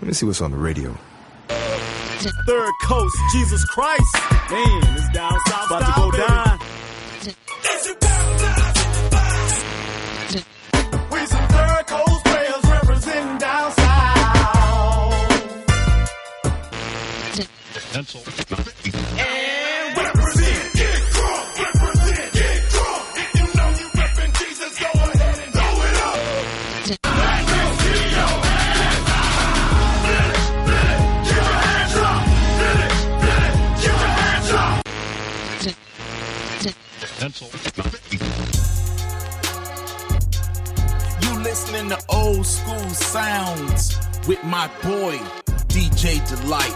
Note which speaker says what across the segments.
Speaker 1: Let me see what's on the radio.
Speaker 2: Third Coast, Jesus Christ. Man, it's down south. About to go down. We some Third Coast players representing down south. And
Speaker 3: sounds with my boy DJ Delight.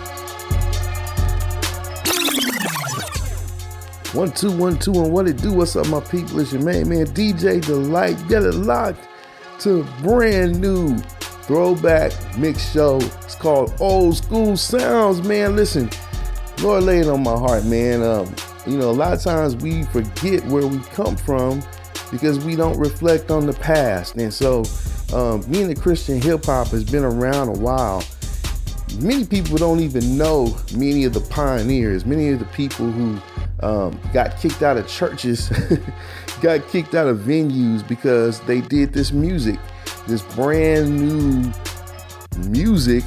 Speaker 4: One two one two and what it do? What's up, my people? It's your main man DJ Delight. Get it locked to brand new throwback mix show. It's called Old School Sounds, man. Listen, Lord laid it on my heart, man. Um, you know, a lot of times we forget where we come from because we don't reflect on the past. And so, um, me and the Christian hip hop has been around a while. Many people don't even know many of the pioneers, many of the people who um, got kicked out of churches, got kicked out of venues because they did this music, this brand new music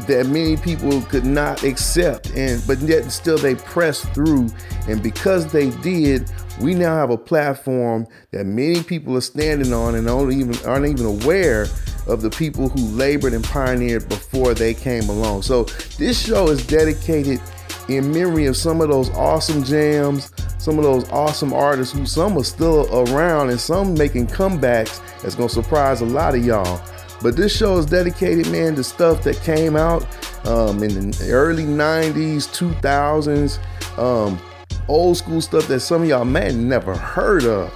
Speaker 4: that many people could not accept. And but yet still they pressed through. And because they did we now have a platform that many people are standing on and don't even aren't even aware of the people who labored and pioneered before they came along. So this show is dedicated in memory of some of those awesome jams some of those awesome artists who some are still around and some making comebacks that's gonna surprise a lot of y'all. But this show is dedicated, man, to stuff that came out um, in the early 90s, 2000s, um, old school stuff that some of y'all may never heard of.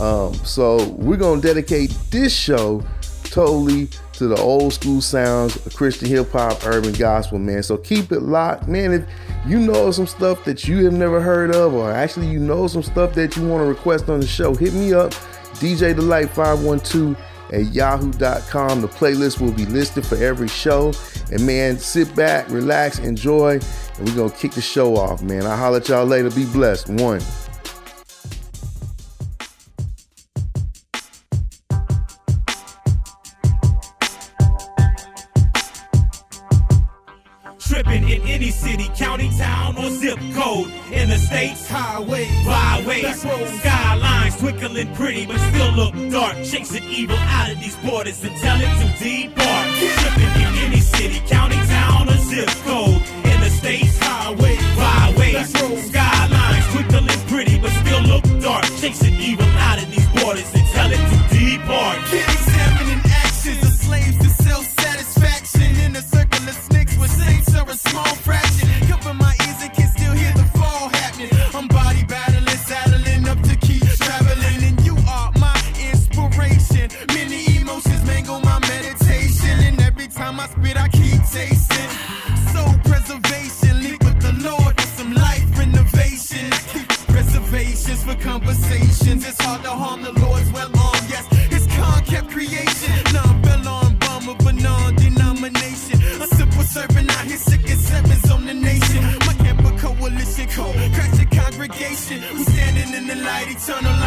Speaker 4: Um, so we're to dedicate this show totally to the old school sounds of Christian hip hop, urban gospel, man. So keep it locked, man. If you know some stuff that you have never heard of, or actually you know some stuff that you want to request on the show, hit me up, DJ Delight 512 at yahoo.com. The playlist will be listed for every show. And man, sit back, relax, enjoy, and we're gonna kick the show off, man. I'll holler at y'all later. Be blessed. One.
Speaker 5: Tripping in any city, county, town, or zip code. In the states, highways, byways, skylines twinkling pretty, but still look dark. Chasing evil out of these borders and telling
Speaker 3: congregation. We standing in the light, eternal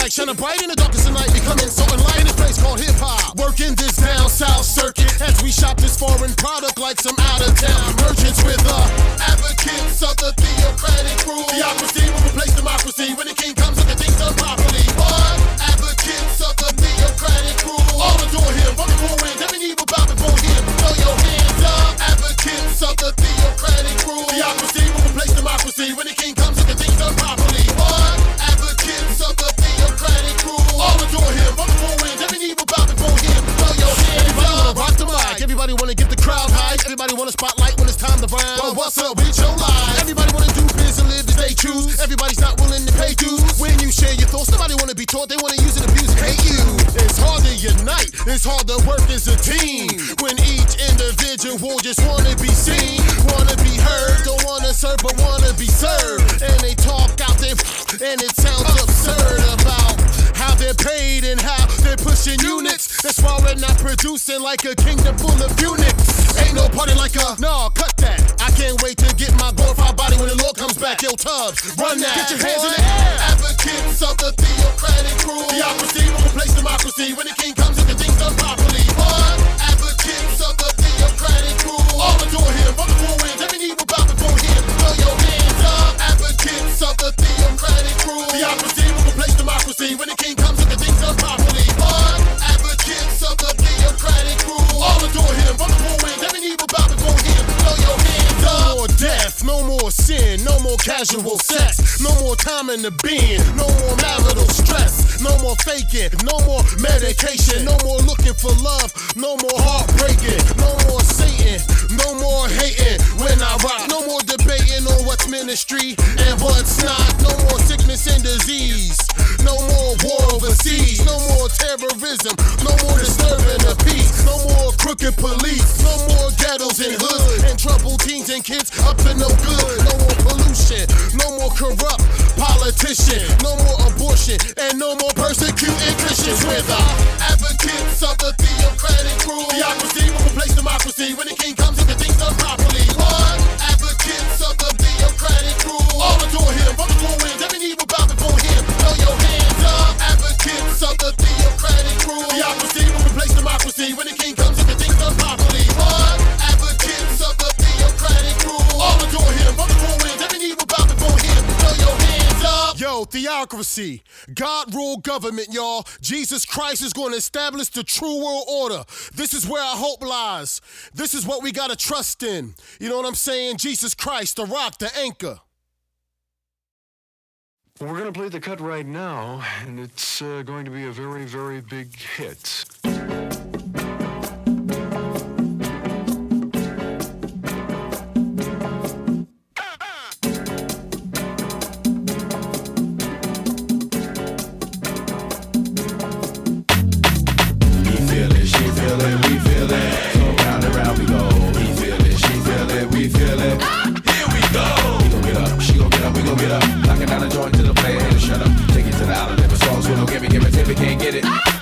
Speaker 3: And
Speaker 6: off the
Speaker 7: bright in the darkest of night, becoming so enlightened. This place called hip hop. Working this down south circuit as we shop this foreign product like some out of town merchants with uh, advocates of the theocratic rule. Theocracy will replace democracy when the king comes and the things done properly. What? Advocates of the theocratic rule. All adore him, from the four winds, every will bow before him. Throw your hands up. Advocates of the theocratic rule. Theocracy will replace democracy when the the hype. Spotlight when it's time to rhyme. Well, what's up with your life? Everybody wanna do biz and live as they choose. Everybody's not willing to pay dues. When you share your thoughts, nobody wanna be taught. They wanna use and abuse hate you. It's hard to unite. It's hard to work as a team. When each individual just wanna be seen, wanna be heard, don't wanna serve but wanna be served. And they talk out there, and it sounds absurd about how they're paid and how they're pushing units. That's why we're not producing like a kingdom full of eunuchs. Ain't no party like a no, cut that. I can't wait to get my glorified body when the Lord comes back. Yo, Tubbs, run that. Get your hands in the air. Advocates of the theocratic rule. Theocracy will replace democracy when the king casual sex, no more time in the bin, no more marital stress, no more faking, no more medication, no more looking for love, no more heartbreaking, no more Satan, no more hating. When I rock, no ministry and what's not, no more sickness and disease, no more war overseas, no more terrorism, no more disturbing the peace, no more crooked police, no more ghettos and hoods, and troubled teens and kids up to no good, no more pollution, no more corrupt politician, no more abortion, and no more persecuting Christians. With the advocates of the theocratic rule. Theocracy will replace democracy. When the king comes and the things done riding through all the door here, from the cool wind theocracy. God rule government, y'all. Jesus Christ is going to establish the true world order. This is where our hope lies. This is what we got to trust in. You know what I'm saying? Jesus Christ, the rock, the anchor.
Speaker 8: We're going to play the cut right now, and it's uh, going to be a very, very big hit.
Speaker 9: We give it, can't get it.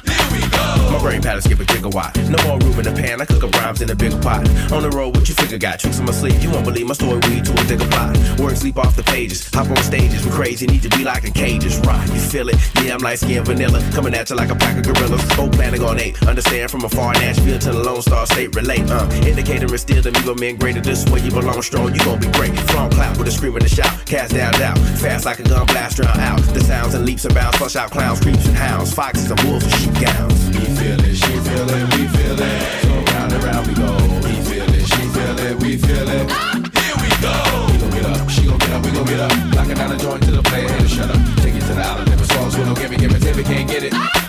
Speaker 10: Brain pattern skip a gigawatt. No more room in the pan. I cook up rhymes in a bigger pot. On the road, what you figure got tricks on my sleeve? You won't believe my story. Weed to a bigger plot. Work sleep off the pages. Hop on stages. We crazy. Need to be like in cages. Rock, you feel it? Yeah, I'm light skin vanilla. Coming at you like a pack of gorillas. Both planning on eight. Understand from afar. Nashville to the Lone Star State. Relate. Uh, indicator is still the Amigo men greater. This way you belong strong. You gon' be great. From clap with a scream and a shout. Cast down, down. Fast like a gun blast. Drown out. The sounds and leaps and bounds. Flush out clowns, creeps and hounds. Foxes and wolves and sheep gowns.
Speaker 9: We feel it, she feel it, we feel it. So round and round we go. He feel it, she feel it, we feel it. Here we go. We gon' get up, she gon' get up, we gon' get up. Knocking down the joint to the player, hit shut up. Take it to the outer limit, songs we don't give it, give it, tip it, can't get it.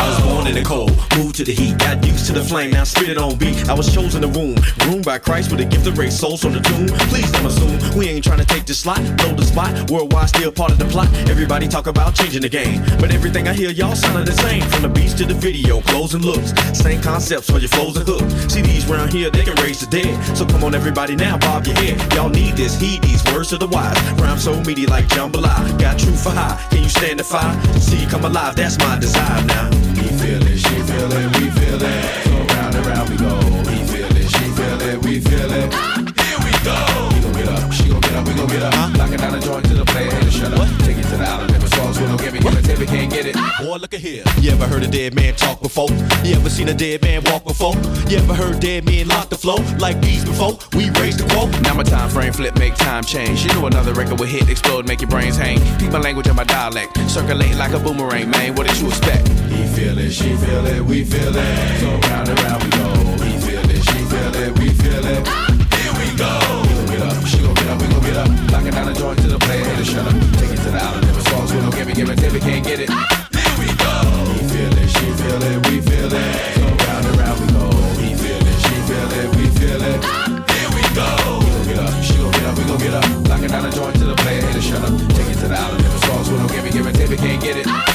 Speaker 2: I was born in the cold, moved to the heat, got used to the flame, now spit it on beat. I was chosen to womb, groomed by Christ with a gift of race, souls from the tomb. Please don't assume we ain't trying to take the slot, blow the spot. Worldwide still part of the plot. Everybody talk about changing the game, but everything I hear y'all sounding the same. From the beats to the video, clothes and looks, same concepts for your flows and hooks. CDs round here they can raise the dead, so come on everybody now, bob your head. Y'all need this, heed these words of the wise. Rhyme so meaty like jambalaya, got truth for high. Can you stand the fire? See come alive, that's my desire now.
Speaker 9: We feel it, we feel it. So round and round we go. He feel it, she feel it, we feel it. Here we go. We gon' get up, she gon' get up, we gon' get up. Knocking down the joint to the player, shut up. Take it to the outer limit, we don't give it, it, tip it, can't get it.
Speaker 2: Boy, look at here. You ever heard a dead man talk before? You ever seen a dead man walk before? You ever heard dead men lock the flow like these before? We raised the quote.
Speaker 9: Now my time frame flip, make time change. You know another record will hit, explode, make your brains hang. Keep my language and my dialect, circulate like a boomerang, man. What did you expect? He feel it, she feel it, we feel it. So round and round we go. He feel it, she feel it, we feel it. Here we go. We gon' get up, she gon' get up, we gon' get up. Knocking down the joint to the player, hit shut up. Take it to the outer limit, songs we don't give it, give it, tip it, can't get it. Here we go. He feel it, she feel it, we feel it. So round and round we go. He feel it, she feel it, we feel it. Here we go. We gon' get up, she gon' get up, we gon' get up. Knocking down the joint to the player, hit shut up. Take it to the outer limit, songs we don't give it, give it, tip it, can't get it. Here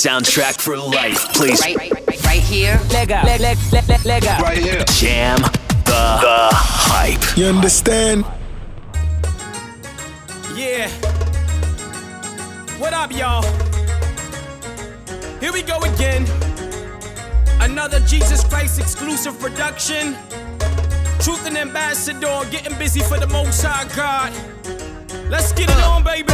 Speaker 11: soundtrack for life. Please
Speaker 12: Right, right, right, right here.
Speaker 11: leg out. Leg, leg, leg, leg, leg out.
Speaker 8: Right here.
Speaker 11: Jam the, the hype.
Speaker 13: You understand?
Speaker 14: Yeah. What up, y'all? Here we go again. Another Jesus Christ exclusive production. Truth and Ambassador getting busy for the Most High God. Let's get it on, baby.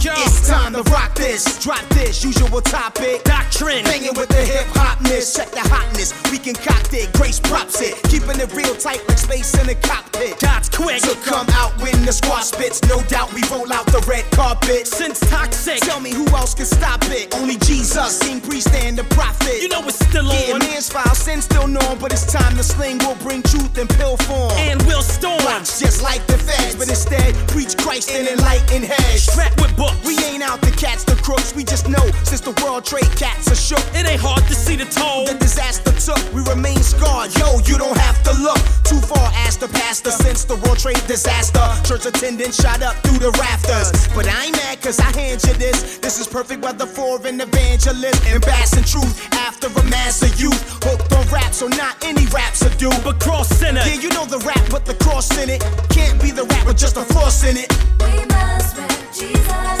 Speaker 14: Yo.
Speaker 15: It's time to rock this, drop this, usual topic.
Speaker 14: Doctrine.
Speaker 15: Banging with the hip hopness, check the hotness. We can concoct it, grace props it. Keeping it real tight like space in a cockpit.
Speaker 14: God's quick.
Speaker 15: So come out when the squad spits. No doubt we roll out the red carpet.
Speaker 14: Since toxic.
Speaker 15: Tell me who else can stop it? Only Jesus, King, Priest, and the Prophet.
Speaker 14: You know it's still
Speaker 15: Yeah,
Speaker 14: on.
Speaker 15: man's file, sin still known, but it's time to sling. We'll bring truth in pill form.
Speaker 14: And we'll storm.
Speaker 15: Just like the feds, but instead preach Christ and enlighten heads.
Speaker 14: Strapped with
Speaker 15: we ain't out to catch the crooks, we just know since the world trade cats are shook.
Speaker 14: It ain't hard to see the toll
Speaker 15: the disaster took. We remain scarred, yo, you don't have to look too far as the pastor since the world trade disaster. Church attendance shot up through the rafters. But I ain't mad cause I hand you this. This is perfect weather for an evangelist. Embassing truth after a mass of youth. Hooked on rap, so not any raps
Speaker 14: are due. But cross center.
Speaker 16: Yeah, you know the rap, but the cross in it. Can't be the rap with just a force in it.
Speaker 17: We must rap Jesus.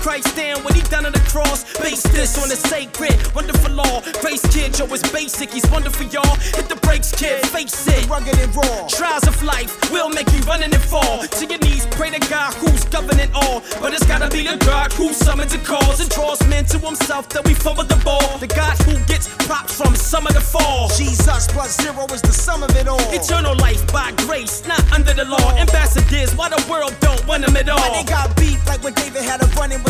Speaker 14: Christ down what he done on the cross. Base this on the sacred, wonderful law. Grace kid, yo, it's basic. He's wonderful, y'all. Hit the brakes, kid. Face it,
Speaker 16: rugged and raw.
Speaker 14: Trials of life will make you run and fall. To your knees, pray to God who's governing all. But it's gotta be the God who summons and calls and draws men to himself that we fumble the ball. The God who gets props from some of the fall.
Speaker 16: Jesus plus zero is the sum of it all.
Speaker 14: Eternal life by grace, not under the law. Ambassadors, why the world don't want them at all.
Speaker 16: Why they got beef like when David had a running with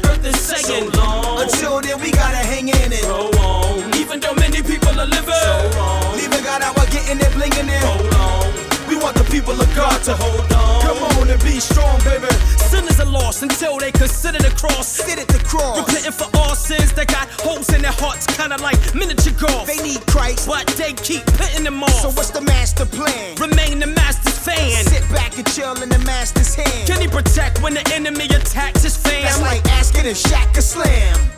Speaker 14: this earth is saying. So long.
Speaker 16: Until then, we gotta hang in it.
Speaker 14: Go on. Even though many people are living. So long.
Speaker 16: Leaving God out while getting it, blinging it.
Speaker 14: Hold on.
Speaker 16: We want the people of God to
Speaker 14: hold on.
Speaker 16: Come on and be strong, baby.
Speaker 14: Sinners are lost until they consider the cross.
Speaker 16: Sit at the cross.
Speaker 14: Repenting for all sins that got holes in their hearts, kinda like miniature golf.
Speaker 16: They need Christ,
Speaker 14: but they keep putting them off.
Speaker 16: So what's the master plan?
Speaker 14: Remain the master's fan.
Speaker 16: Sit back and chill in the master's hand.
Speaker 14: Can he protect when the enemy attacks his
Speaker 16: finish Shaka Slam.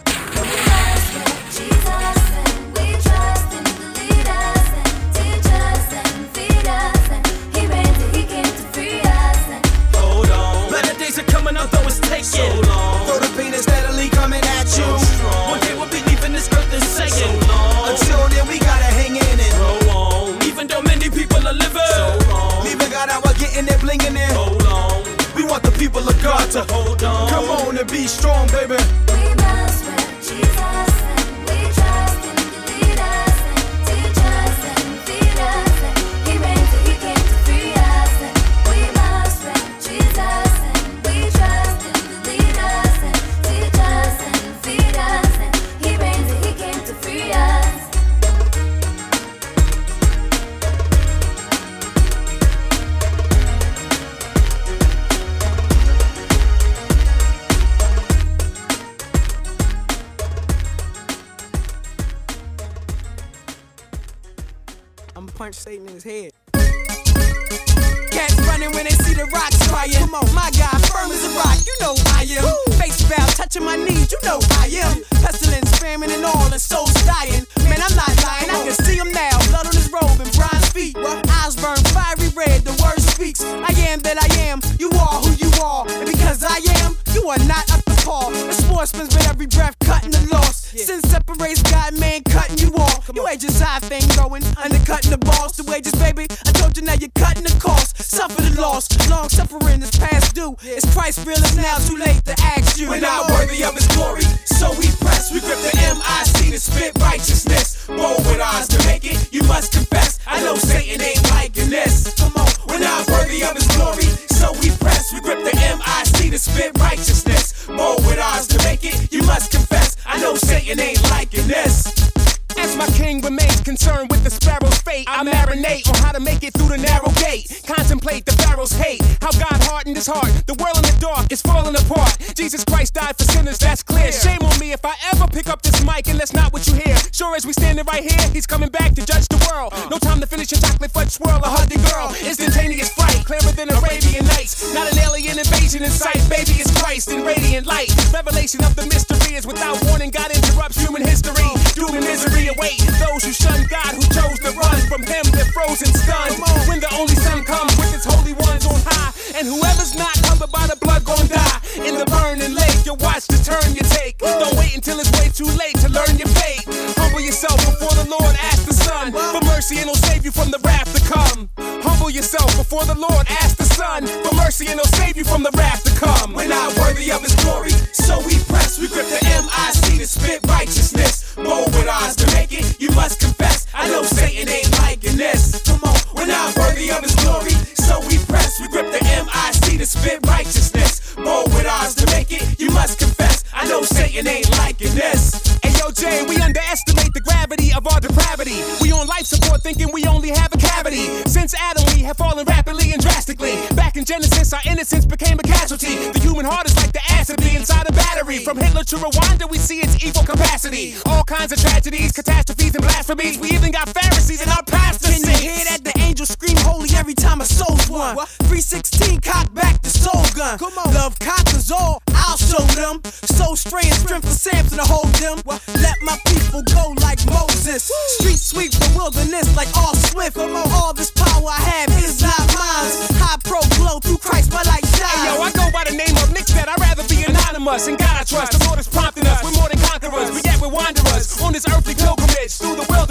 Speaker 17: To
Speaker 16: Rwanda, we see its evil capacity. All kinds of tragedies, catastrophes, and blasphemies. We even got Pharisees in our pastors.
Speaker 5: Can you hear that? The angels scream holy every time a soul's won. 316 cock back the soul gun. Come on. Love conquers all. I'll show them. Soul strain, strength for Samson to hold them. Let my people go like Moses. Street sweep the wilderness like all swift. All this power I have is not mine. High pro glow through Christ, my light shines.
Speaker 16: Hey yo, I go by the name of Nick that I'd rather be anonymous. And God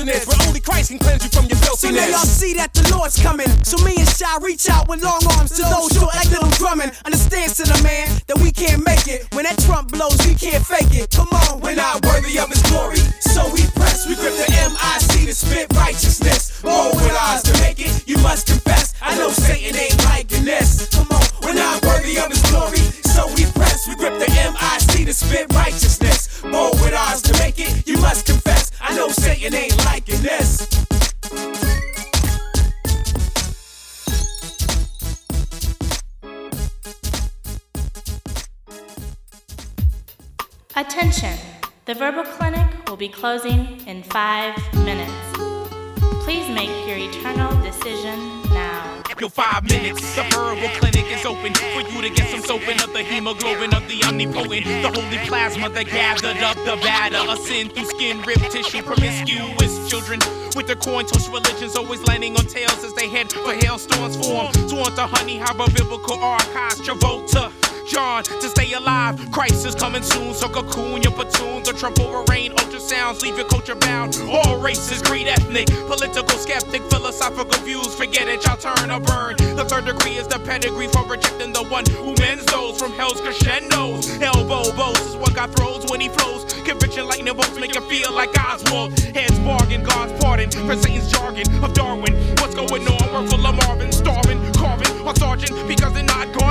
Speaker 16: wilderness, where only Christ can cleanse you from your
Speaker 5: So now y'all see that the Lord's coming. So me and Shai reach out with long arms to those short like little drumming. Understand to the man that we can't make it. When that trump blows, we can't fake it. Come on, we're not worthy of his glory. So we press, we grip the MIC to spit righteousness. Bold with eyes to make it, you must confess. I know Satan ain't liking this. Come on, we're not worthy of his glory. So we press, we grip the MIC to spit righteousness.
Speaker 18: Attention! The Verbal Clinic will be closing in five minutes. Please make your eternal decision now.
Speaker 19: Your five minutes, the verbal clinic is open for you to get some soaping of the hemoglobin of the omnipotent, the holy plasma that gathered up the batter, a sin through skin, rib tissue, promiscuous children with their coin toss religions always landing on tails as they head for hailstorms form. Sworn to honey, harbor biblical archives, Travolta. John, to stay alive, Crisis coming soon. So cocoon your platoon. The will rain, ultrasounds leave your culture bound. All races, creed, ethnic, political, skeptic, philosophical views. Forget it, y'all turn or burn. The third degree is the pedigree for rejecting the one who mends those from hell's crescendos. Elbow bows is what God throws when he flows. Conviction lightning bolts make you feel like Oswald. Heads bargain, God's pardon for Satan's jargon of Darwin. What's going on? We're full of Marvin, starving, carving, or sergeant because they're not God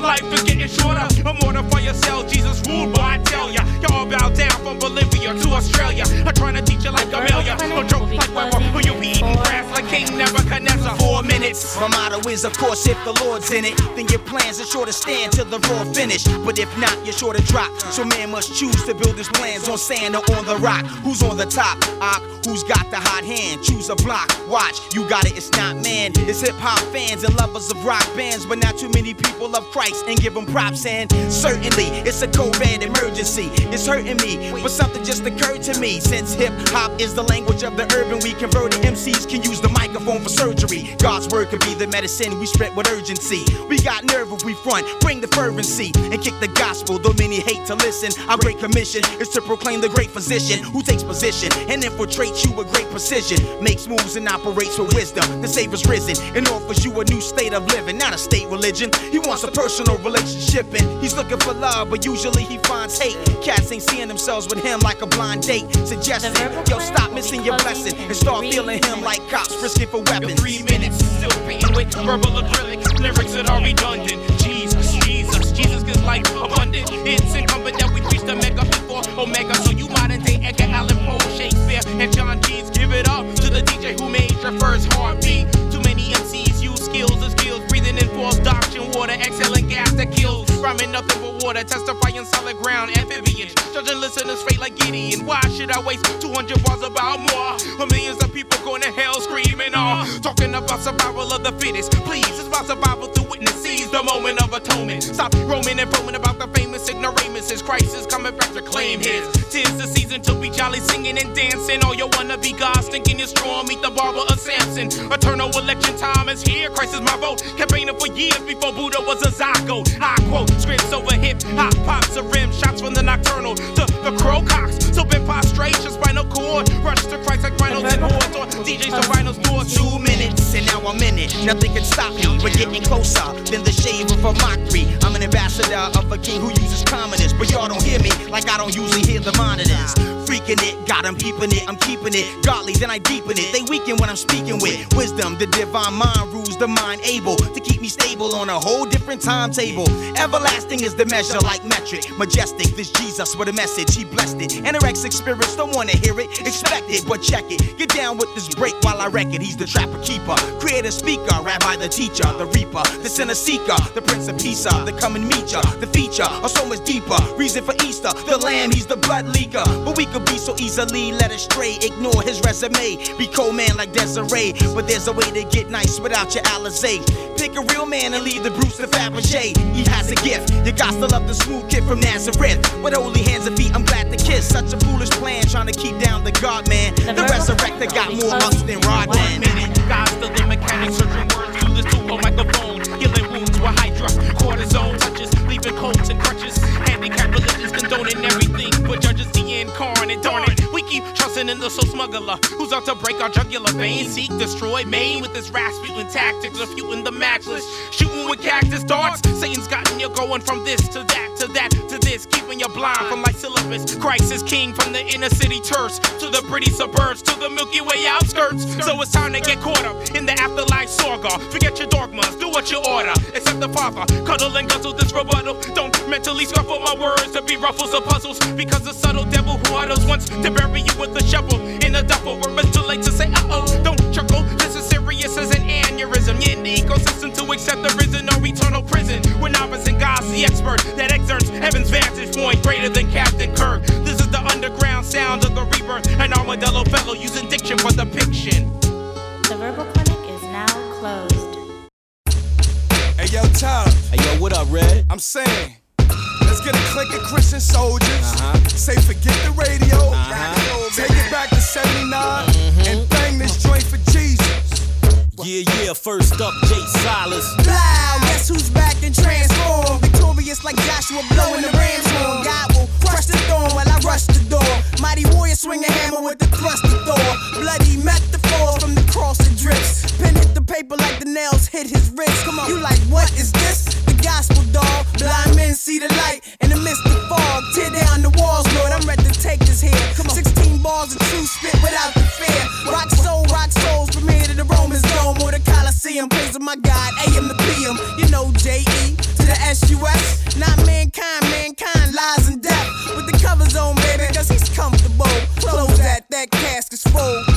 Speaker 19: life is getting shorter. A mortar for yourself, Jesus ruled, but I tell ya, y'all bow down from Bolivia to Australia. I'm trying to teach you like Amelia, or joke like Weber, or you be eating grass like King Nebuchadnezzar. Minutes.
Speaker 15: My motto is, of course, if the Lord's in it, then your plans are sure to stand till the raw finish. But if not, you're sure to drop. So man must choose to build his plans on sand or on the rock. Who's on the top? Ock, who's got the hot hand? Choose a block. Watch, you got it. It's not man. It's hip hop fans and lovers of rock bands, but not too many people love Christ and give him props. And certainly, it's a code red emergency. It's hurting me, but something just occurred to me. Since hip hop is the language of the urban, we converted MCs can use the microphone for surgery. God's word could be the medicine we spread with urgency. We got nerve if we front, bring the fervency and kick the gospel. Though many hate to listen, our great commission is to proclaim the great physician who takes position and infiltrates you with great precision. Makes moves and operates with wisdom. The Savior's risen and offers you a new state of living, not a state religion. He wants a personal relationship and he's looking for love, but usually he finds hate. Cats ain't seeing themselves with him like a blind date. Suggesting, yo, stop missing your blessing and start feeling him like cops risking for weapons.
Speaker 19: Three minutes, still with verbal acrylic lyrics that are redundant. Jesus, Jesus, Jesus gives life abundant. It's incumbent that we preach the mega before Omega. So you modern day Edgar Allan Poe, Shakespeare, and John Keats. Give it up to the DJ who made your first heartbeat. Too many MCs use skills and skills, breathing in false doctrine, water, exhaling gas that kills. Rhyming nothing but water, testifying solid ground, amphibians. Judging listeners' fate like Gideon. Why should I waste 200 bars about more? When millions of people going to hell screaming, oh, talking about survival of the fittest. Please, it's about survival to witness. Seize the moment of atonement. Stop roaming and foaming about the famous ignoramuses. Christ is coming back to claim his. Tis the season to be jolly, singing and dancing. All you wanna be gods thinking you're strong. Meet the barber of Samson. Eternal election time is here. Christ is my vote. Campaigning for years before Buddha was a zygote. I quote scripts over hip hop pops a rim shots from the nocturnal to the crow cocks. So been prostration, spinal cord. Rush to Christ like rhinos and hordes or DJs to rhinos door.
Speaker 15: Two minutes and now I'm in it. Nothing can stop me. We're getting closer than the shade of a mockery. I'm an ambassador of a king who uses commoners, but y'all don't hear me like I don't usually hear the monitors. Freaking it, got 'em peeping it, I'm keeping it. Godly, then I deepen it. They weaken when I'm speaking with wisdom. The divine mind rules the mind, able to keep keep me stable on a whole different timetable. Everlasting is the measure, like metric. Majestic, this Jesus with a message, he blessed it. Anorexic spirits don't wanna hear it, expect it, but check it. Get down with this break while I wreck it. He's the trapper keeper, creator speaker, rabbi the teacher, the reaper, the sinner seeker, the prince of peace, uh, the come and meet ya. The feature, are so much deeper. Reason for Easter, the lamb, he's the blood leaker. But we could be so easily led astray, ignore his resume. Be cold man like Desiree, but there's a way to get nice without your Alizé. Pick a real man and leave the Bruce the Fabergé. He has a gift, you got to love the smooth kid from Nazareth. With holy hands and feet, I'm glad to kiss. Such a foolish plan, trying to keep down the God man. The resurrector got more ups than Rodman.
Speaker 19: minute. God's still the mechanic, searching words through this tubo microphone. Healing wounds with hydra, cortisone touches, leaving colds and crutches. Handicap religions condoning everything, but judges the incarnate. Darn it, trusting in the soul smuggler who's out to break our jugular veins. Seek, destroy, maim with his Rasputin tactics, refuting the matchless. Shooting with cactus darts. Satan's gotten you going from this to that to that to this, keeping you blind from like syllabus. Christ is king from the inner city turfs to the pretty suburbs to the Milky Way outskirts. So it's time to get caught up in the afterlife saga. Forget your dogmas, do what you order. Accept the Father, cuddle and guzzle this rebuttal. Don't mentally scuffle my words to be ruffles or puzzles. Because the subtle devil who utters wants to bury you with a shovel in a duffel. We're too late to say, uh oh, don't chuckle. This is serious as an aneurysm. You're in the ecosystem to accept the the expert that exerts heaven's vantage point greater than Captain Kirk. This is the underground sound of the rebirth. An armadillo fellow using diction for depiction.
Speaker 18: The Verbal Clinic is now closed.
Speaker 20: Hey yo, Tyler.
Speaker 2: Hey yo, what up, Red?
Speaker 20: I'm saying, let's get a clique of Christian soldiers.
Speaker 2: Uh-huh.
Speaker 20: Say forget the radio. Take it back to 79
Speaker 2: Mm-hmm.
Speaker 20: and bang this joint for Jesus.
Speaker 2: Yeah, yeah, first up, Jay Silas.
Speaker 5: Blow, guess who's back and transformed? Victorious like Joshua blowing the ram's horn. God will crush the thorn while I rush the door. Mighty warrior swing a hammer with the thrust of Thor. Bloody metaphor from the cross that drips. Pen hit the paper like the nails hit his wrist. Come on, you like what is this? The gospel dog. Blind men see the light in the midst of fog. Tear down the walls, Lord. I'm ready to take this here. Come on, 16 bars of true spit without the fear. Rock soul, rock souls from here to the Romans dome or the Coliseum. Praising my God, AM to PM. You know J.E. to S.U.S. Not mankind, mankind lies and death. With the covers on, baby, cause he's comfortable. Close that, that casket's full.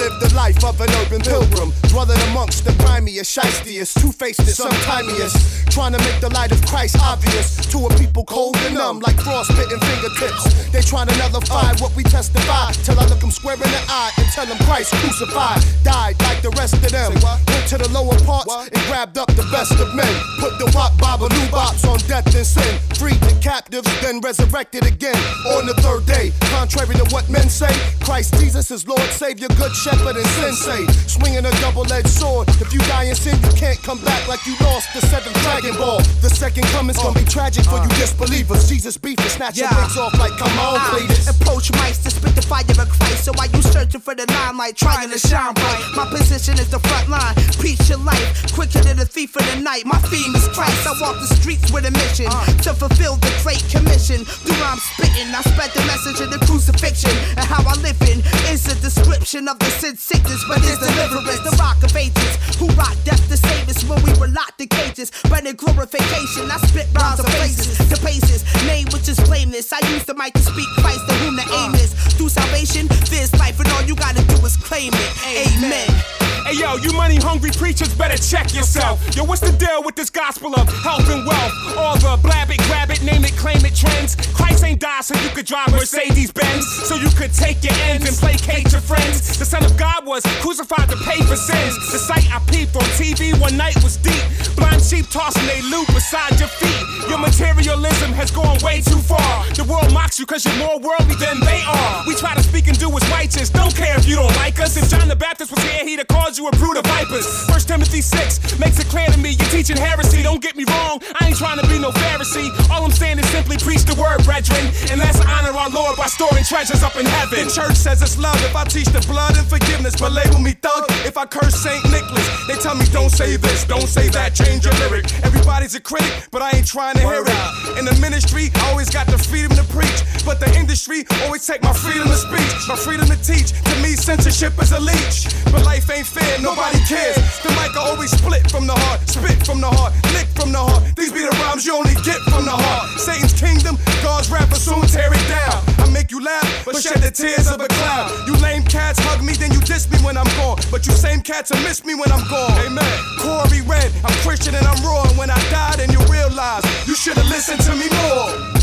Speaker 13: Live the life of an urban pilgrim, dwelling amongst the grimiest, shystiest, two-faced, sometimiest, trying to make the light of Christ obvious to a people cold and numb like frostbitten fingertips. They trying to nullify what we testify till I look them square in the eye and tell them Christ crucified, died like the rest of them. Went to the lower parts and grabbed up the best of men. Put the wop babaloo bops on death and sin. Freed the captives, then resurrected again on the third day. Contrary to what men say, Christ Jesus is Lord, Savior, good shepherd, and sensei. Swinging a double-edged sword. If you die in sin, you can't come back like you lost the seventh Dragon Ball. The second coming's gonna be tragic for you disbelievers. Jesus beef and snatch your legs off like come on,
Speaker 5: I
Speaker 13: please.
Speaker 5: approach mics to spit the fire of Christ. So why you searching for the limelight, trying to shine bright? My position is the front line. Preach your life, quicker than a thief in the night. My theme is Christ. I walk the streets with a mission uh. to fulfill the great commission. Through rhyme spitting, I spread the message of the crucifixion and how I live in is a description of the sin sickness, but it's deliverance. The rock of ages who rock death to save us when we were locked in cages. But in glorification, I spit rhymes of places, the paces, name which is blameless. I use the mic to speak Christ to whom the aim is. Through salvation, there's life, and all you gotta do is claim it. Amen.
Speaker 16: Hey yo, you money hungry preachers better check yourself. Yo, what's the deal with this gospel of health and wealth? All the blab it, grab it, name it, claim it trends. Christ ain't died so you could drive Mercedes Benz. So you could take your ends and placate your friends. The Son of God was crucified to pay for sins. The sight I peeped on TV one night was deep. Blind sheep tossing they loot beside your feet. Your materialism has gone way too far. The world mocks you cause you're more worldly than they are. We try to speak and do what's righteous. Don't care if you don't like us. If John the Baptist was here, he'd have called cause you a brood of vipers. First Timothy 6 makes it clear to me you're teaching heresy. Don't get me wrong, I ain't trying to be no Pharisee. All I'm saying is simply preach the word, brethren. And let's honor our Lord by storing treasures up in heaven.
Speaker 20: The church says it's love if I teach the blood and forgiveness, but label me thug if I curse St. Nicholas. They tell me don't say this, don't say that, change your lyric. Everybody's a critic, but I ain't trying to hear it. In the ministry, I always got the freedom to preach, but the industry
Speaker 13: always take my freedom of speech, my freedom to teach. To me, censorship is a leech, but life ain't fair fear, nobody cares. The mic I always split from the heart, spit from the heart, lick from the heart. These be the rhymes you only get from the heart. Satan's kingdom, God's wrath will soon tear it down. I make you laugh, but shed the tears of a clown. You lame cats hug me, then you diss me when I'm gone. But you same cats will miss me when I'm gone. Amen. Corey Red, I'm Christian and I'm raw. And when I die, then you realize you should've listened to me more.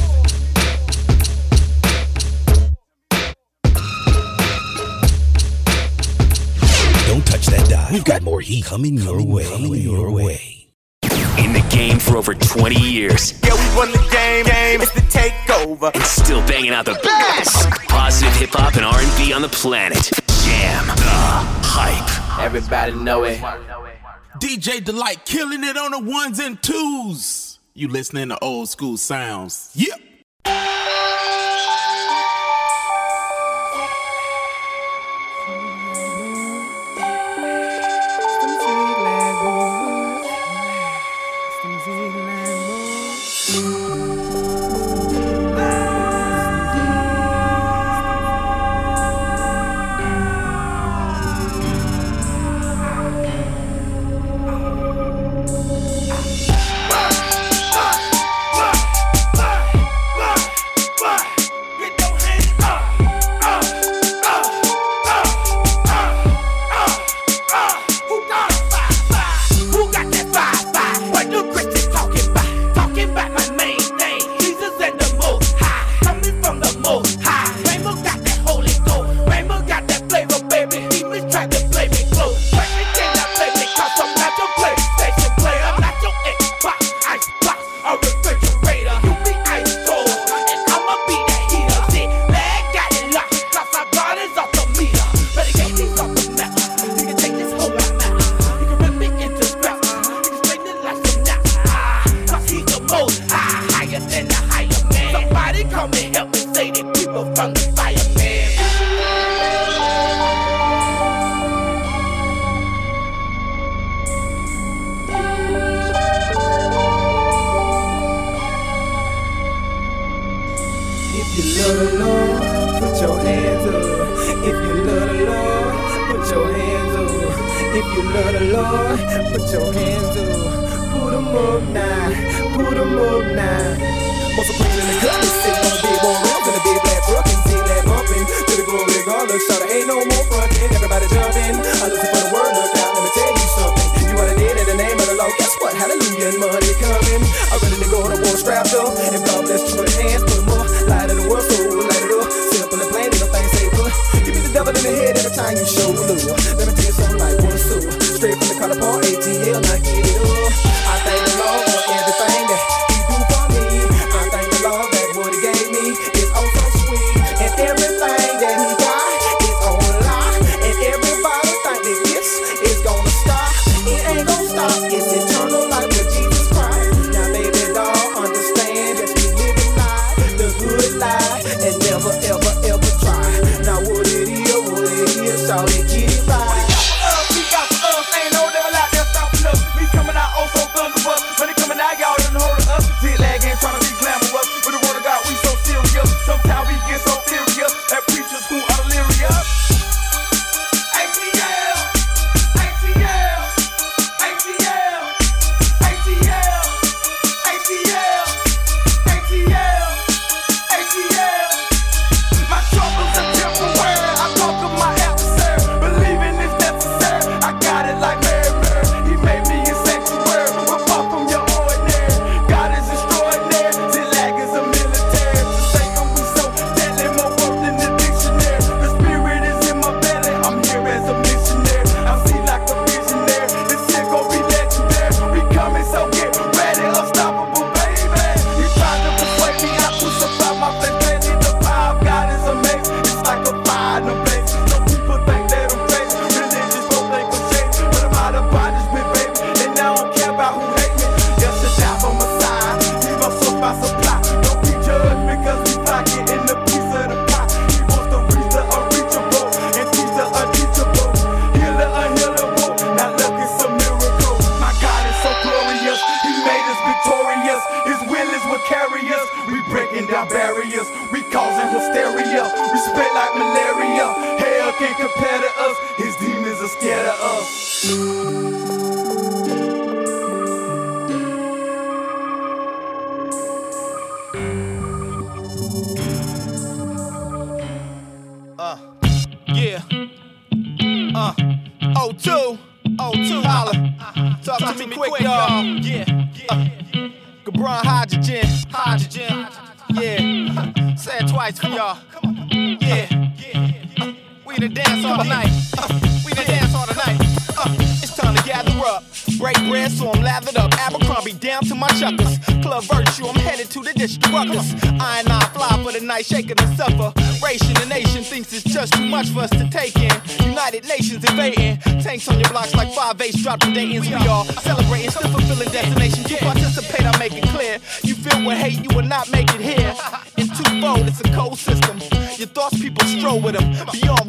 Speaker 11: We've got more heat coming your way. Coming your way. In the game for over 20 years.
Speaker 2: Yeah, we won the game. Game is the takeover.
Speaker 11: And still banging out the best positive hip hop and R&B on the planet. Jam the hype.
Speaker 2: Everybody know it.
Speaker 21: DJ Delight killing it on the ones and twos. You listening to old school sounds. Yep.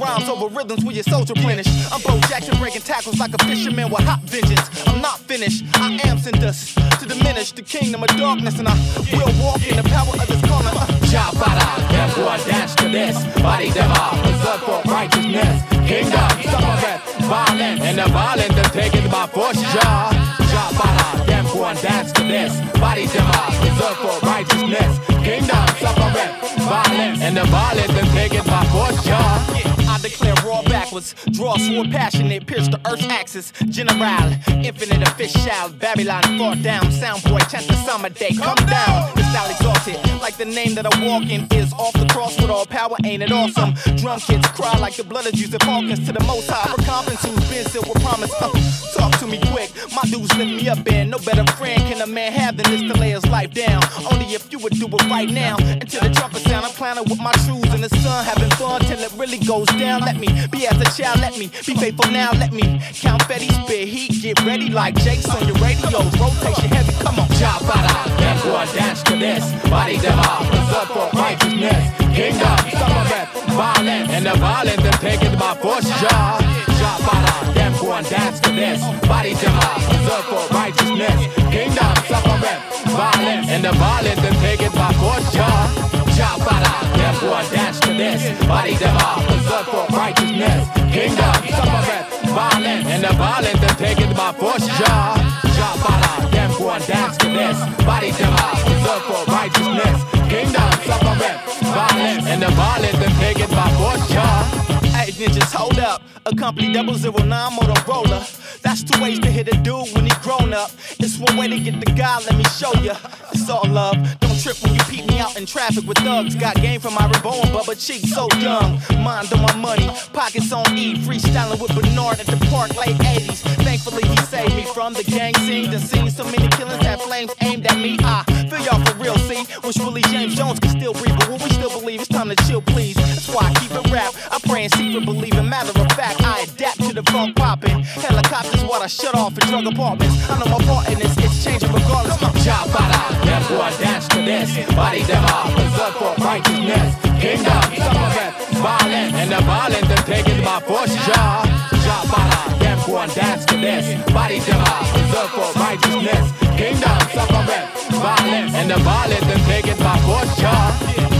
Speaker 22: Rhymes over rhythms with your soldier replenish. I'm Bo Jackson breaking tackles like a fisherman with hot vengeance. I'm not finished, I am sent us to diminish the kingdom of darkness, and I will walk in the power of this calling.
Speaker 23: Jah para, therefore dance to this. Body them up, berserk for righteousness. Kingdom, breath, violence, and the violent are taken by force. Jah, Jah para, therefore dance to this. Body them up, berserk for righteousness. Kingdom, breath, violence, and the violent are taken by force. Jah.
Speaker 22: I declare raw backwards, draw sword passionate, pierce the earth's axis. General, infinite official, Babylon fought down. Sound boy, chant the summer day, come down. The style exalted, like the name that I walk in is off the cross with all power, ain't it awesome? Drum kids cry like the blood of Jesus Hawkins to the most high. Recompense who's been with promise. Uh, talk to me quick, my dudes lift me up, and no better friend can a man have than this to lay his life down. Only if you would do it right now. Until the trumpet sound, I'm planning with my shoes in the sun, having fun till it really goes down. Let me be as a child, let me be faithful now. Let me count Betty spit heat, get ready like Jake's on your radios. Rotation heavy, come on.
Speaker 23: Jah para, therefore dance to this. Body them up, for righteousness. Kingdom, suffer breath, violence, and the violent are taken by force. Jah, Jah para, therefore dance to this. Body them up, for righteousness. Kingdom, breath, violence, and the violent are taken by force. Jah, Jah para, therefore dance to this. Body them up, for righteousness. Kingdom, suffer breath, violence, and the violent are taken by force. Jah, Jah para, therefore dance to this. Body them up, for righteousness. Kingdom, suffer breath, violence, and the violent are taken by force. Jah.
Speaker 22: Hey, ninjas, hold up. A company double zero nine Motorola. That's two ways to hit a dude when he grown up. It's one way to get the guy, let me show ya. It's all love. Don't trip when you peep out in traffic with thugs. Got game from my Bow and Bubba Cheek, so young. Mind on my money, pockets on E. Freestyling with Bernard at the park, late 80s. Thankfully, he saved me from the gang scene. Done seen so many killings, had flames aimed at me. I feel y'all for real, see. Wish Willie James Jones could still breathe, but when we still believe it's time to chill, please. That's why I keep it rap. I pray in secret, believing. Matter of fact, I adapt the funk popping. Helicopters, what I shut off in drug apartments. I know my part in this, it's changing regardless.
Speaker 23: Jah para, therefore dance to this. Body them up, berserk for righteousness. Kingdom, suffer breath, violence, and the violent are taken by force. Jah, Jah para, therefore dance to this. Body them up, berserk for righteousness. Kingdom, suffer breath, violence, and the violent are taken by force. Jah.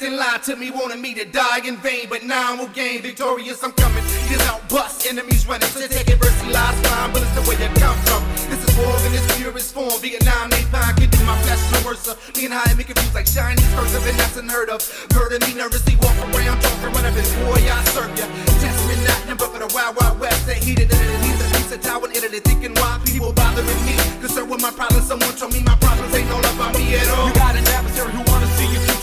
Speaker 15: Years. My peers didn't lie to me, wanted me to die in vain. But now I'm gain victorious. I'm coming. Get out, bust. Enemies running. So take adversity, lies, fine. But it's the way you come from. This is war in its purest form. Vietnam, napalm, can do my flesh no worse. Me and make it feel like Chinese cursive, and that's unheard of. Murder me nervously, walk around, talking, run up and boy, I serve ya. Test me not, number for the wild, wild west. They heated it, and he's a piece of tower, Italy, thinking why people bothering me. Concerned with my problems, someone told me my problems ain't all about me at all.
Speaker 6: You got an adversary who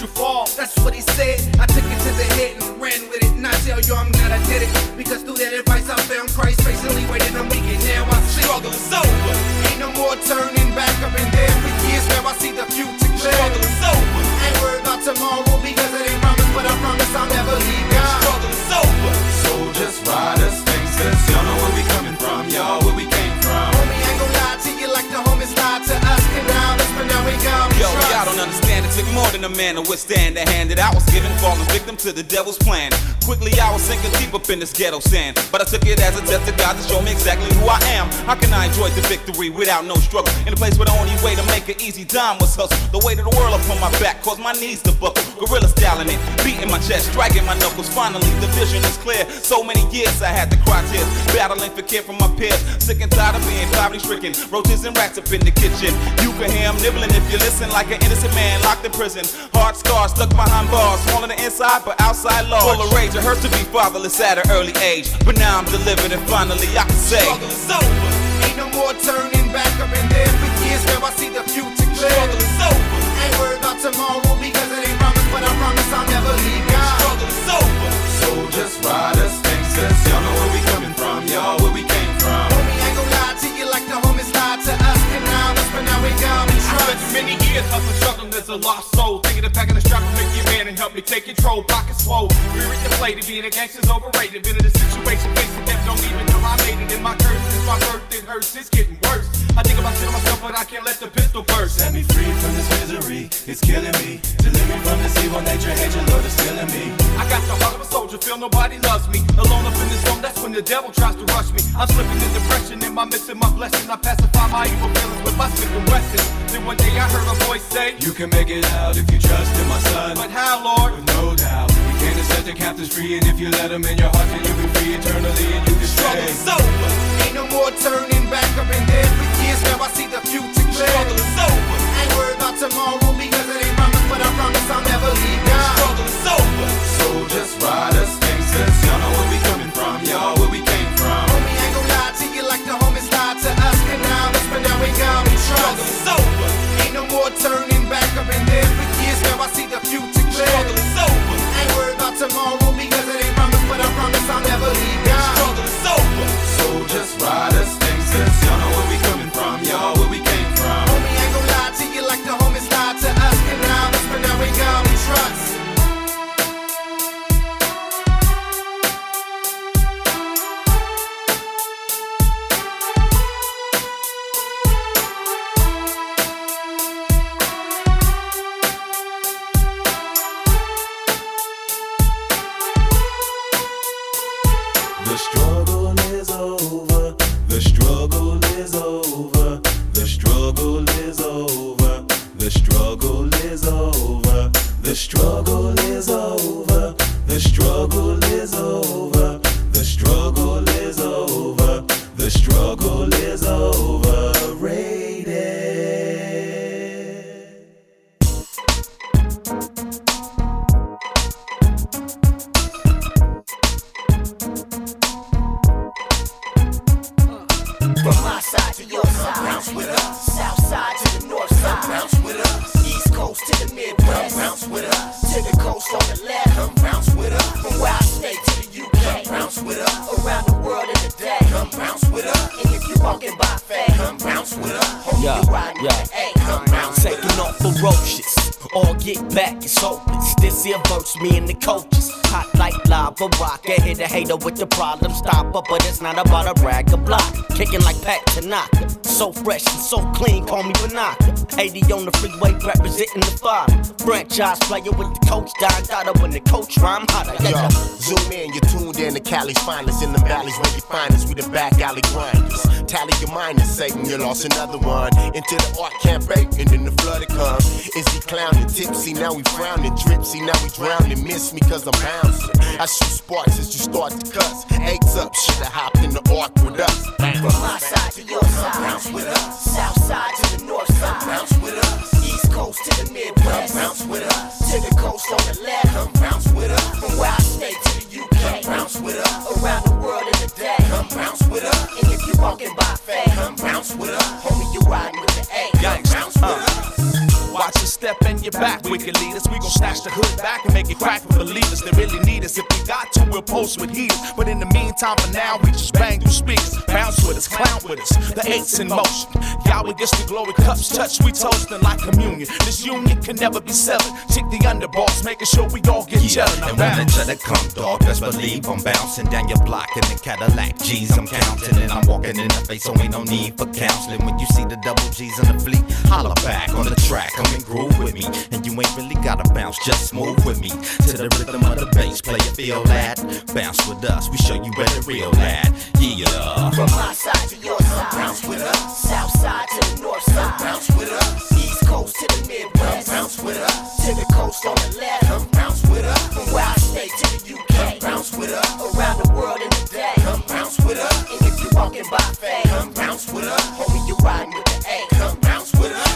Speaker 6: wanna see your future fall.
Speaker 15: That's what he said. I took it to the head and ran with it. And I tell you, I'm glad I did it. Because through that advice, I found Christ patiently waiting on me. And now I see struggle is over. Ain't no more turning back up in there for years. Now I see the future clear. Struggle is over. Ain't worried about tomorrow because it ain't promised, but I promise I'll never leave God. Struggle is over.
Speaker 24: Soldiers, riders, gangsters, y'all know where we coming from, y'all where we came from.
Speaker 15: Homie, ain't gon' lie to you like the homies lied to us. And now let's but now we got
Speaker 25: Yo, y'all don't understand. More than a man to withstand the hand that I was given, falling victim to the devil's plan. Quickly, I was sinking deep up in this ghetto sand. But I took it as a test of God to show me exactly who I am. How can I enjoy the victory without no struggle? In a place where the only way to make an easy dime was hustle. The weight of the world upon my back caused my knees to buckle. Gorilla styling it, beating my chest, striking my knuckles. Finally, the vision is clear. So many years I had to cry tears, battling for care from my peers. Sick and tired of being poverty stricken. Roaches and rats up in the kitchen. You can hear hear 'em nibbling if you listen like an innocent man locked in prison. Hard scars stuck behind bars, small on the inside but outside large. Full of rage, it hurts to be fatherless at an early age. But now I'm delivered and finally I can say.
Speaker 15: Struggle is over. Ain't no more turning back up in there for years. Now I see the future clear. Struggle is over. Ain't worried about tomorrow because it ain't promised, but I promise I'll never leave God. Struggle is over.
Speaker 24: Soldiers, riders, gangsters, y'all know where we coming from, y'all where we came from.
Speaker 6: As a lost soul. Thinking of packing the strap and make you man and help me take control. Pockets swole, spirit deflated, being a gangster's overrated. Been in a situation facing death, don't even know I made it. In my curse, since my birth, it hurts, it's getting worse. I think about shit on myself, but I can't let the pistol burst.
Speaker 24: Set me free from this misery, it's killing me. Deliver me from this evil nature, hate your love is killing me.
Speaker 6: I got the heart of a soldier, feel nobody loves me. Alone up in this room, that's when the devil tries to rush me. I'm slipping in depression, am I missing my blessing? I pacify my evil feelings with my and Wesson. Then one day I heard a voice say,
Speaker 24: You can make it out if you trust in my son.
Speaker 6: But how, Lord?
Speaker 24: With no doubt, you can't set the captives free, and if you let them in your heart, then you'll be free eternally, and you can
Speaker 15: Struggle
Speaker 24: stay.
Speaker 15: is over. Ain't no more turning back up in there years. Now I see the future clear. Struggle is over. Ain't worried about tomorrow because it ain't promised, but I promise I'll never leave God. Struggle is over.
Speaker 24: Soldiers, riders, gangsters, y'all know where we coming from, y'all where we came from.
Speaker 15: Homie, ain't gon' lie to you like the homies lied to us. Now let's but now we got me trust. Struggle is over. Ain't no more turning back up in there for years. Now I see the future clear. Struggle is over. Ain't worried about tomorrow because it ain't promised, but I promise I'll never leave God. Struggle is over.
Speaker 24: Soldiers, riders, gangsters, y'all know
Speaker 26: fresh and so clean, call me Banaka. 80 on the freeway, representing the five. Franchise player with the coach, Don Dada when the coach rhyme hotter.
Speaker 27: Yo,
Speaker 26: Yeah,
Speaker 27: zoom in, you're in to Cali's finest in the valleys where you find us. We the back alley grinders. Tally your minus, Satan, mm, you lost another one. Into the art camp and then the flood come. Is he clowning, tipsy? Now we frowning, dripsy. Now we drowning. Miss me cause I'm bouncing. I shoot sparks as you start to cuss. Eggs up, shoulda hopped in the ark with us.
Speaker 28: From my side to your side, bounce with us. South side to the north side, bounce with us. East coast to the Midwest, bounce with us. To the coast on the left, bounce with us. From where I stay to the UK, bounce with us. Around the world in a day, come bounce with us. And if you walking by faith, come bounce with us. Homie, you riding with the A, come bounce with us.
Speaker 29: Uh, watch your step and your back, wicked leaders. We gon' snatch the hood back and make it crack for believers that really need us. If we got to, we'll post with heaters. But in the meantime, for now, we just bang through speakers. Bounce with us, clown with us. The eight's in motion. Yahweh gets the glory, cups touch, we toasting like communion. This union can never be severed. Check the underboss, making sure we all get Jelly.
Speaker 30: and when the cheddar come, dog, best believe I'm bouncing down your block in the Cadillac. G's, I'm counting and I'm walking in the face, so ain't no need for counseling. When you see the double G's in the fleet, holla back on the track, come and groove with me. And you ain't really gotta bounce, just move with me to the rhythm of the bass. Play you feel that? Bounce with us, we show you where the real at. Yeah.
Speaker 28: From my side to your side, bounce with us. South side to the north side, bounce Midwest, bounce with us. To the coast on the left, come bounce with us. From where I stay to the UK, Come bounce with us. Around the world in a day, come bounce with us. And if you walking by faith, come bounce with us. Homie, you riding with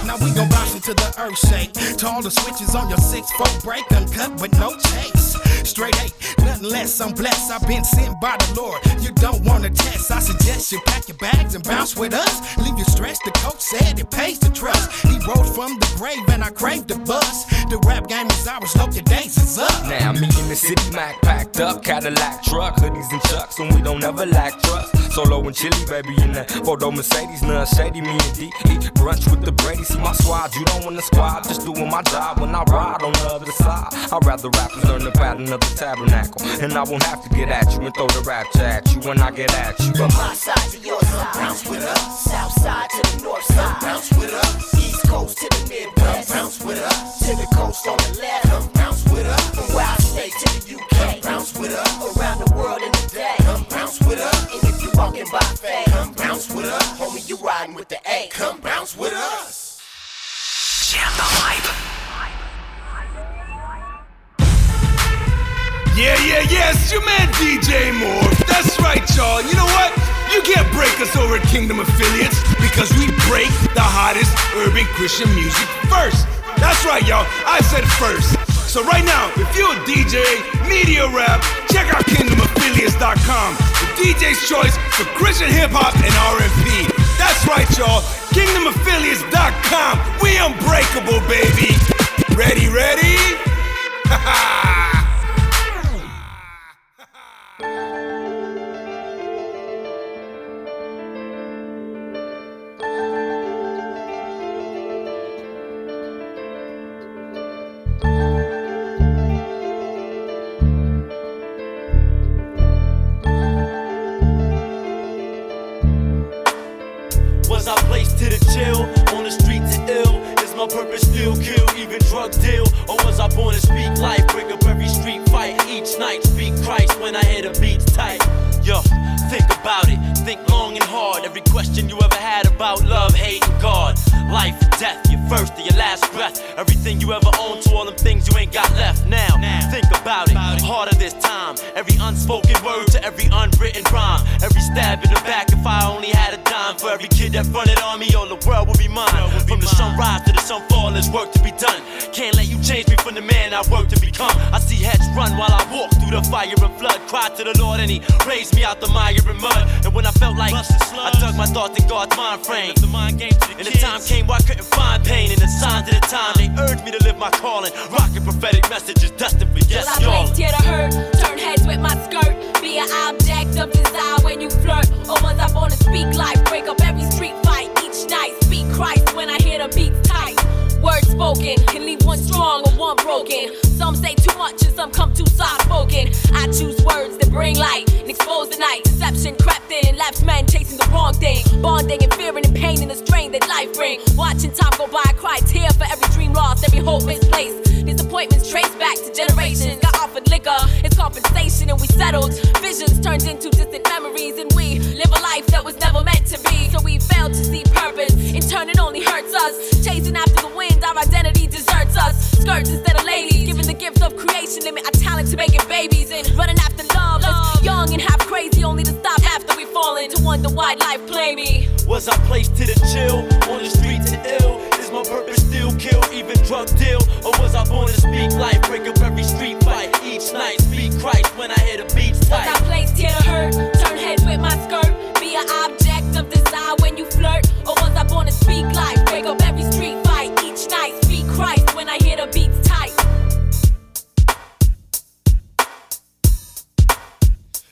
Speaker 31: Now we gon' bounce into the earth shake. To all the switches on your six four break, uncut with no chase. Straight eight, nothing less. I'm blessed. I've been sent by the Lord. You don't wanna test. I suggest you pack your bags and bounce with us. Leave your stress. The coach said it pays to trust. He rose from the grave and I crave the buzz. The rap game is ours. Look, your days is up.
Speaker 32: Now me in the city, Mac packed up, Cadillac truck, hoodies and chucks, and we don't ever lack trust. Solo and chili, baby, in that photo Mercedes, none shady, me and D. Brunch with the Brady, see my squad, you don't want the squad, just doing my job when I ride on the other side. I'd rather rappers learn the pattern of the tabernacle, and I won't have to get at you and throw the rapture at you when I get at you.
Speaker 28: From my side to your side, bounce with us. South side to the north side, bounce with us. East coast to the Midwest, bounce with us. To the coast on the left, bounce with us. From I stay to the UK, bounce with us. Around the world in a day, come bounce with us. And if you walking by faith, come bounce with us. Homie, you riding with the A, come bounce with us.
Speaker 11: Jam the hype.
Speaker 33: Yeah, yeah, yeah, it's your man DJ Moore. That's right, y'all. You know what? You can't break us over at Kingdom Affiliates because we break the hottest urban Christian music first. That's right, y'all. I said first. So right now, if you're a DJ, media rap, check out KingdomAffiliates.com. The DJ's choice for Christian hip hop and R&B. That's right, y'all. KingdomAffiliates.com. We unbreakable, baby. Ready, ready? Ha
Speaker 34: Life, death, your first or your last breath. Everything you ever owned to all them things you ain't got left now. Think about it, harder this time. Every unspoken word to every unwritten rhyme. Every stab in the back if I only had a dime. For every kid that fronted on me, all the world would be mine. From the sunrise to the sunfall, there's work to be done. Can't let you change me from the man I work to become. I heads run while I walk through the fire and flood. Cry to the Lord and He raised me out the mire and mud. And when I felt like I dug my thoughts in God's mind frame. And the time came where I couldn't find pain. And the signs of the time, they urged me to live my calling. Rocking prophetic messages destined for yes,
Speaker 35: Till I
Speaker 34: y'all.
Speaker 35: placed here to hurt, turn heads with my skirt. Be an object of desire when you flirt. Oh, or was I born to speak life, break up every street fight each night? Speak Christ when I hear the beats tight. Words spoken can leave one strong or one broken. Some say too much and some come too soft spoken. I choose words that bring light and expose the night. Deception crept in and left men chasing the wrong thing. Bonding and fearing and pain in the strain that life brings. Watching time go by, cry tear for every dream lost, every hope misplaced. Disappointments traced back to generations. Got offered liquor, it's compensation, and we settled. Visions turned into distant memories, and we live a life that was never meant to be. So we failed to see purpose. In turn, it only hurts us. Chasing after the wind, our identity deserts us. Skirts instead of ladies, given the gift of creation, limit our talent to making babies and running after love. love. Young and half crazy, only to stop after we fallen to wonder why life play me.
Speaker 34: Was I placed to the chill on the streets and ill? Is my purpose still kill, even drug deal? Or was I born to speak life, break up every street fight each night? Speak Christ when I hit a beats tight.
Speaker 35: Was I placed here to hurt? Turn heads with my skirt, be an object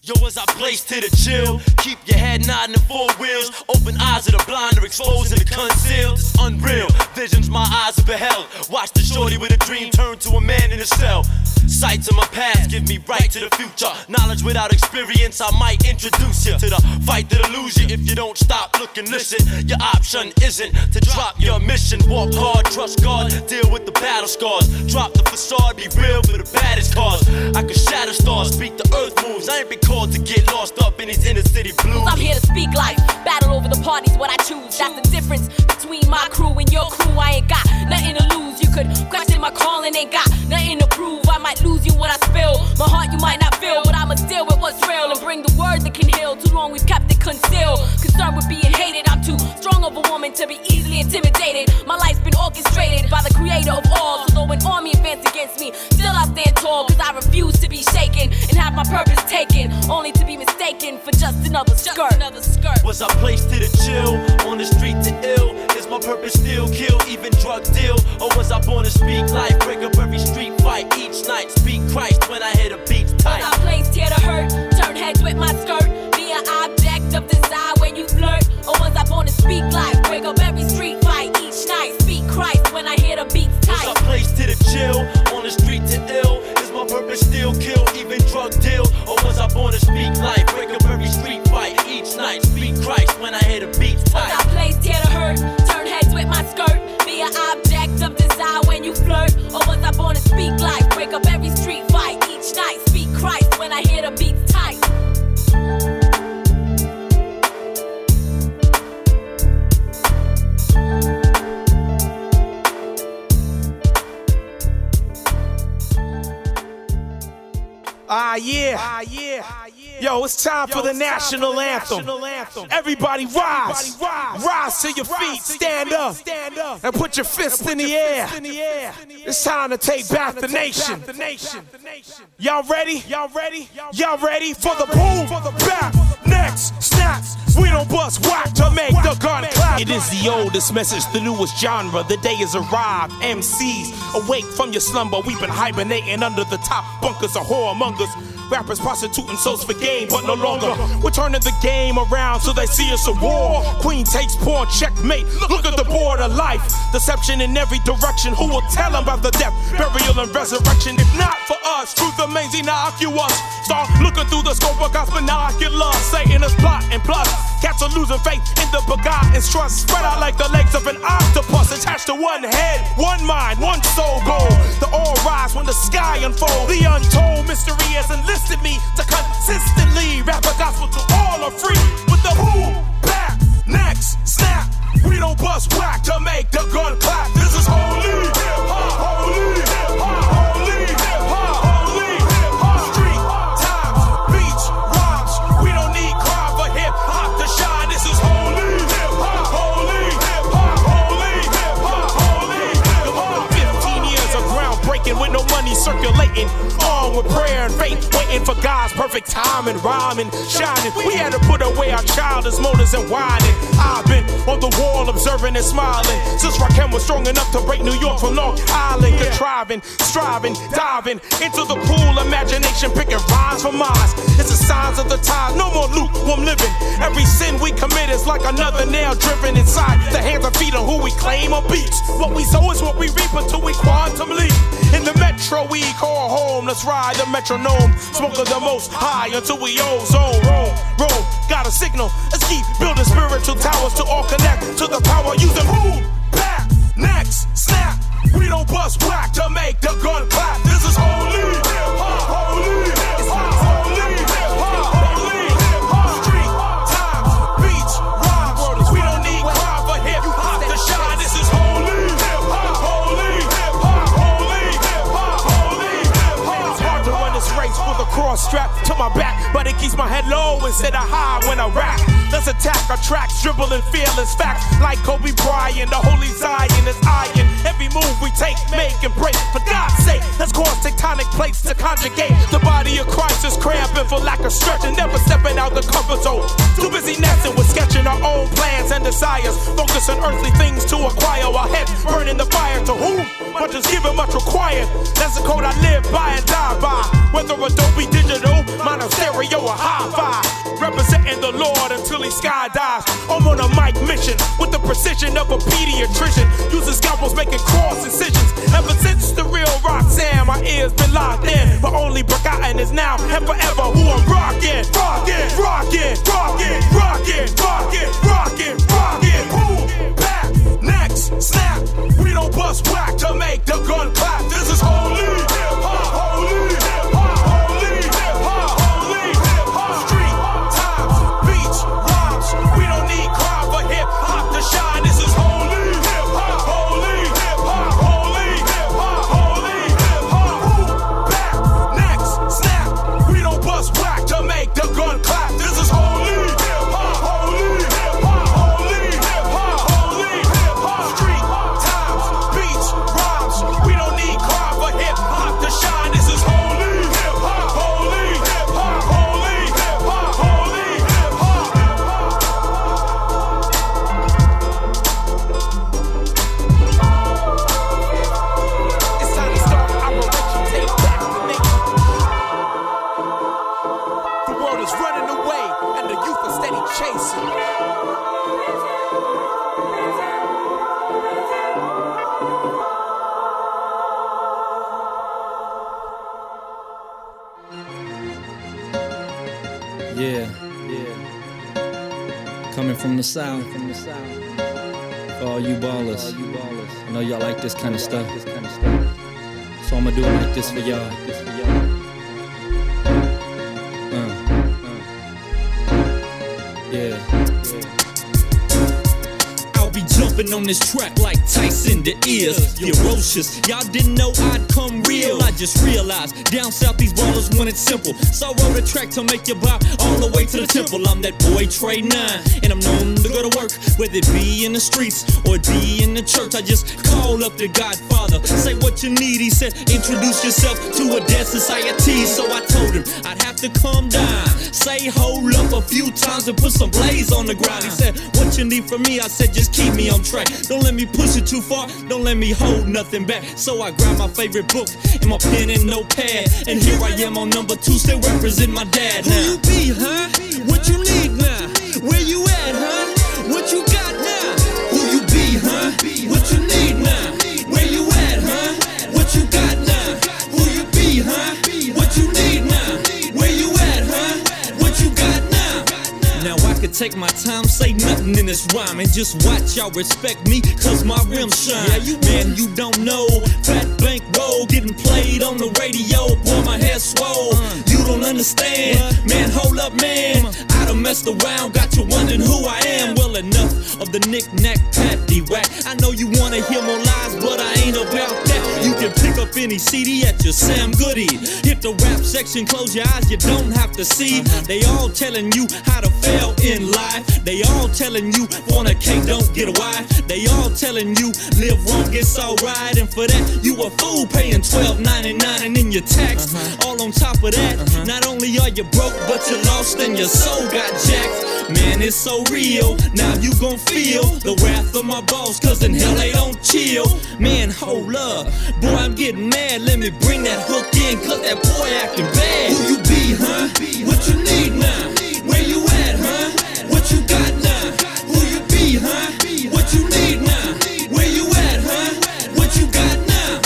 Speaker 34: Yo, was I placed to the chill? Keep your head nodding in four wheels. Open eyes of the blind are exposed and the concealed. It's unreal. Visions my eyes have beheld. Watch the shorty with a dream turn to a man in a cell. Sights of my past give me right to the future. Knowledge without experience, I might introduce you to the fight that'll lose you if you don't stop, look and listen. Your option isn't to drop your mission. Walk hard, trust God, deal with the battle scars. Drop the facade, be real for the baddest cause. I can shatter stars, speak the earth moves. I ain't been to get lost up in these inner city blues.
Speaker 35: I'm here to speak life. Battle over the parties, what I choose. That's the difference between my crew and your crew. I ain't got nothing to lose. You could question my calling, ain't got nothing to prove. I might lose you what I spill. My heart you might not feel, but I'ma deal with what's real and bring the word that can heal. Too long we've kept it concealed. Concerned with being hated, I'm too strong of a woman to be easily intimidated. My life's been orchestrated by the creator of all. So though an army advance against me, still I stand tall, cause I refuse to be shaken and have my purpose taken. Only to be mistaken for just another skirt. Another skirt.
Speaker 34: Was I placed to the chill on the street to ill? Is my purpose still kill, even drug deal? Or was I born to speak life, break up every street fight each night? Speak Christ when I hear the beats tight.
Speaker 35: Was I placed here to hurt?
Speaker 19: Yo, it's time for the national anthem. Everybody rise. Rise to your feet. Stand up. And put your fists in the air. It's time to take back the nation. Y'all ready? Y'all ready? Y'all ready for the boom? For the Back. Next. Snaps. We don't bust whack to make the gun clap. It is the oldest message, the newest genre. The day has arrived. MCs, awake from your slumber. We've been hibernating under the top bunkers of whoremongers. Rappers prostituting souls for game, but no longer. We're turning the game around so they see us a war. Queen takes pawn, checkmate. Look at the board of life. Deception in every direction. Who will tell them about the death, burial, and resurrection? If not for us, truth remains innocuous. Start looking through the scope of God's binoculars. Satan is plotting plus. Cats are losing faith in the begotten's trust. Spread out like the legs of an octopus. Attached to one head, one mind, one soul goal. The all rise when the sky unfolds. The untold mystery has enlisted me to consistently rap a gospel to all are free. With the boom, back, next, snap. We don't bust whack to make the gun clap. This is holy hip hop, holy hip hop, holy hip hop, holy hip hop. Street times, beats, rhymes. We don't need crime for hip hop to shine. This is holy hip hop, holy hip hop, holy hip hop, holy hip hop. 15 years of groundbreaking with no money circulating. On with prayer and faith, waiting for God's perfect time and rhyming, shining. We had to put away our childish motives and whining. I've been on the wall observing and smiling. Since Rakim was strong enough to break New York from Long Island, contriving, striving, diving into the pool, imagination, picking rhymes for mines. It's the signs of the times, no more lukewarm living. Every sin we commit is like another nail driven inside the hands and feet of who we claim are beats. What we sow is what we reap until we quantum leap. In the metro we call home, let's ride the metronome. Smoke of the most high until we ozone. Roll, roll, got a signal. Let's keep building spiritual towers to all connect to the power using boom, back, next, snap. We don't bust whack to make the gun clap. This is holy, with a cross strap to my back, but it keeps my head low instead of high when I rap. Let's attack our tracks, dribbling fearless facts like Kobe Bryant. The holy Zion is iron. Every move we take, make and break. For God's sake, let's cause tectonic plates to conjugate. The body of Christ is cramping for lack of stretching, never stepping out the comfort zone. Too busy nesting with sketching our own plans and desires. Focus on earthly things to acquire our heads burning the fire to whom much is given, much required. That's the code I live by and die by. Whether Adobe Digital, mono stereo, or hi-fi. Representing the Lord until he skydives. I'm on a mic mission with the precision of a pediatrician. Using scalpels, making cross incisions. Ever since the real Roxanne, my ears been locked in. But only Forgotten is now and forever who I'm rocking. Rocking, rocking, rocking, rocking, rocking, rocking, rocking. Boom, back, next, snap. We don't bust whack to make the gun clap. This is. Holy,
Speaker 36: from the south, from the south. For all you ballers, I know y'all like this kind of stuff. So I'ma do it like this for y'all. Uh, uh. Yeah.
Speaker 3: Jumping on this track like Tyson. The ears ferocious. Y'all didn't know I'd come real. I just realized down south these ballers want it simple. So I wrote a track to make you bop all the way to the temple. I'm that boy Tre Nine, and I'm known to go to work, whether it be in the streets or be in the church. I just call up the Godfather, say what you need. He said, introduce yourself to a dead society. So I told him I'd have to calm down, say hold up a few times and put some blaze on the ground. He said, what you need from me? I said, just keep me on track. Don't let me push it too far. Don't let me hold nothing back. So I grabbed my favorite book and my pen and notepad. And here I am on number two, still represent my dad now. Who you be, huh? What you need now? Where you at, huh? Take my time, say nothing in this rhyme, and just watch y'all respect me, cause my rims shine. Yeah, you man, you don't know. Fat Bank Road getting played on the radio, boy, my hair swole. Uh. You don't understand, uh. man, hold up, man. Uh. I done messed around, got you wondering who I am. Well, enough of the knick-knack, patty whack. I know you wanna hear more lies, but I ain't about that. You can pick up any CD at your Sam Goody. Hit the rap section, close your eyes, you don't have to see. They all telling you how to fail in life. They all telling you want a cake, don't get a wife. They all telling you live wrong, it's alright. And for that, you a fool paying $12.99 and in your tax. Uh-huh. All on top of that, uh-huh. not only are you broke, but you lost and your soul got jacked. Man, it's so real. Now you gon' feel the wrath of my boss, cause in hell they don't chill. Man, hold up. Boy, I'm getting mad. Let me bring that hook in, cause that boy acting bad. Who you be, huh? What you need now? Where you at, huh? What you got now? Who you be, huh? What you need now? Where you at, huh? What you got now?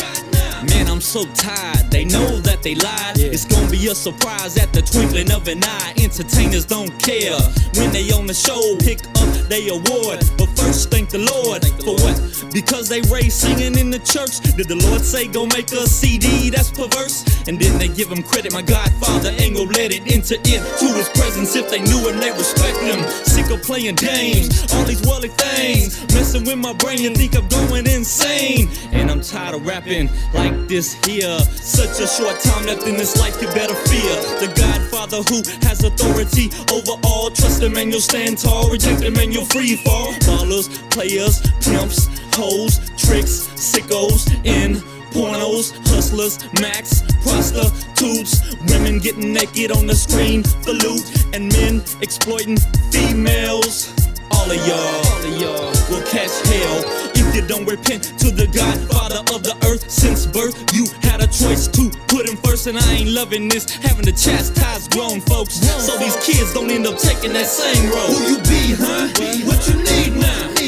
Speaker 3: Man, I'm so tired. They know that they lied. It's gonna be a surprise at the twinkling of an eye. Entertainers don't care when they on the show, pick up they award. But first, thank the Lord for what? Because they raised singing in the church. Did the Lord say go make a CD that's perverse? And then they give him credit. My Godfather ain't gonna let it enter into his presence if they knew him, they respect him. Sick of playing games, all these worldly things messing with my brain. You think I'm going insane? And I'm tired of rapping like this here. Such a short time left in this life, you better fear the Godfather who has authority over all. Trust him and you'll stand tall. Reject him and you'll free fall. Ballers, players, pimps, hoes, tricks, sickos, in pornos, hustlers, max, prostitutes, women getting naked on the screen for loot, and men exploiting females. All of y'all, all of y'all will catch hell if you don't repent to the Godfather of the earth. Since birth, you had a choice to put him first, and I ain't loving this, having to chastise grown folks, so these kids don't end up taking that same road.
Speaker 19: Who you be, huh? What you need now?